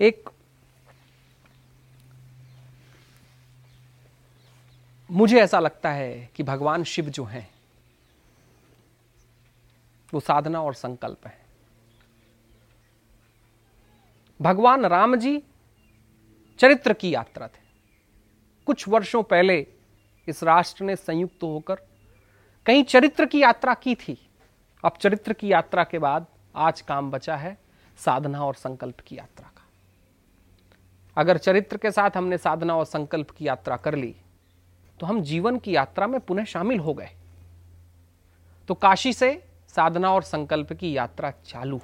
एक मुझे ऐसा लगता है कि भगवान शिव जो हैं, वो साधना और संकल्प है। भगवान राम जी चरित्र की यात्रा थे। कुछ वर्षों पहले इस राष्ट्र ने संयुक्त होकर कहीं चरित्र की यात्रा की थी। अब चरित्र की यात्रा के बाद आज काम बचा है साधना और संकल्प की यात्रा का। अगर चरित्र के साथ हमने साधना और संकल्प की यात्रा कर ली तो हम जीवन की यात्रा में पुनः शामिल हो गए। तो काशी से साधना और संकल्प की यात्रा चालू